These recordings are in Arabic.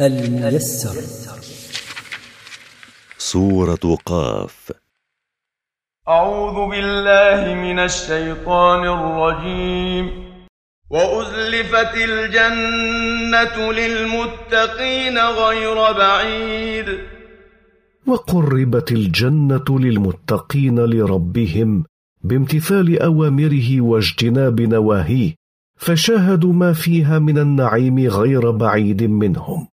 الميسر. سورة قاف. أعوذ بالله من الشيطان الرجيم. وأزلفت الجنة للمتقين غير بعيد. وقربت الجنة للمتقين لربهم بامتثال أوامره واجتناب نواهيه فشاهدوا ما فيها من النعيم غير بعيد منهم.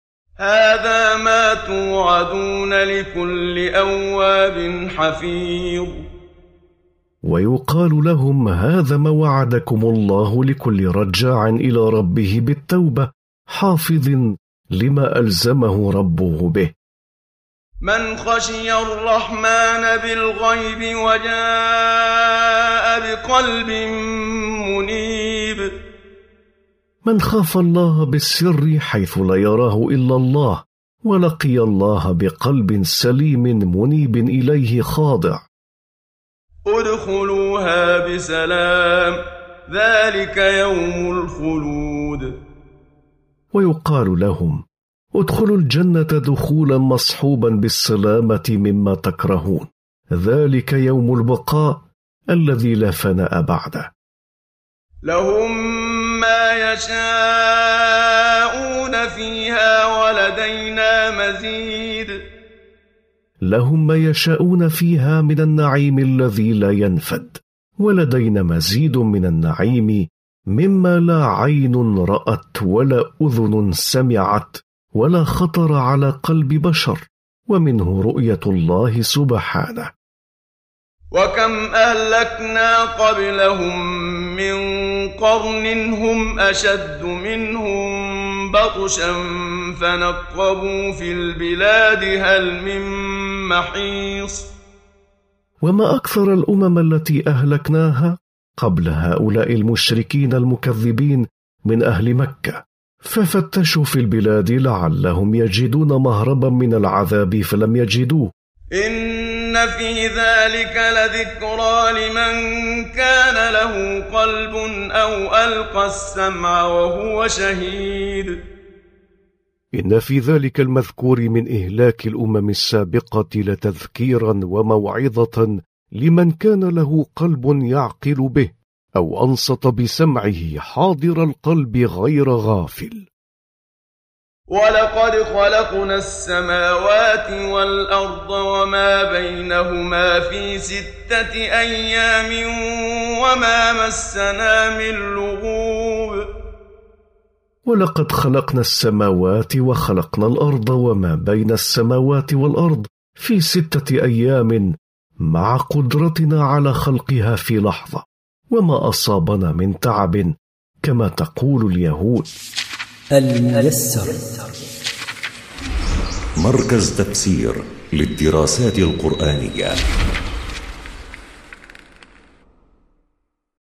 هذا ما توعدون لكل أواب حفيظ. ويقال لهم هذا ما وعدكم الله لكل رجاع إلى ربه بالتوبة حافظ لما ألزمه ربه به. من خشي الرحمن بالغيب وجاء بقلب منيب. من خاف الله بالسر حيث لا يراه إلا الله ولقي الله بقلب سليم منيب إليه خاضع. ادخلوها بسلام ذلك يوم الخلود. ويقال لهم ادخلوا الجنة دخولا مصحوبا بالسلامة مما تكرهون. ذلك يوم البقاء الذي لا فناء بعده. لهم ما يشاءون فيها ولدينا مزيد. لهم ما يشاءون فيها من النعيم الذي لا ينفد ولدينا مزيد من النعيم مما لا عين رأت ولا أذن سمعت ولا خطر على قلب بشر ومنه رؤية الله سبحانه. وكم اهلكنا قبلهم من قرن هم اشد منهم بطشا فنقبوا في البلاد هل من محيص وما أكثر الامم التي اهلكناها قبل هؤلاء المشركين المكذبين من أهل مكه ففتشوا في البلاد لعلهم يجدون مهربا من العذاب فلم يجدوه إن في ذلك لذكرى لمن كان له قلب أو ألقى السمع وهو شهيد. إن في ذلك المذكور من إهلاك الأمم السابقة لتذكيرا وموعظة لمن كان له قلب يعقل به أو أنصت بسمعه حاضر القلب غير غافل. ولقد خلقنا السماوات والأرض وما بينهما في ستة أيام وما مسنا من لغوب. ولقد خلقنا السماوات وخلقنا الأرض وما بين السماوات والأرض في ستة أيام مع قدرتنا على خلقها في لحظة وما أصابنا من تعب كما تقول اليهود. الميسر. مركز تفسير للدراسات القرآنية.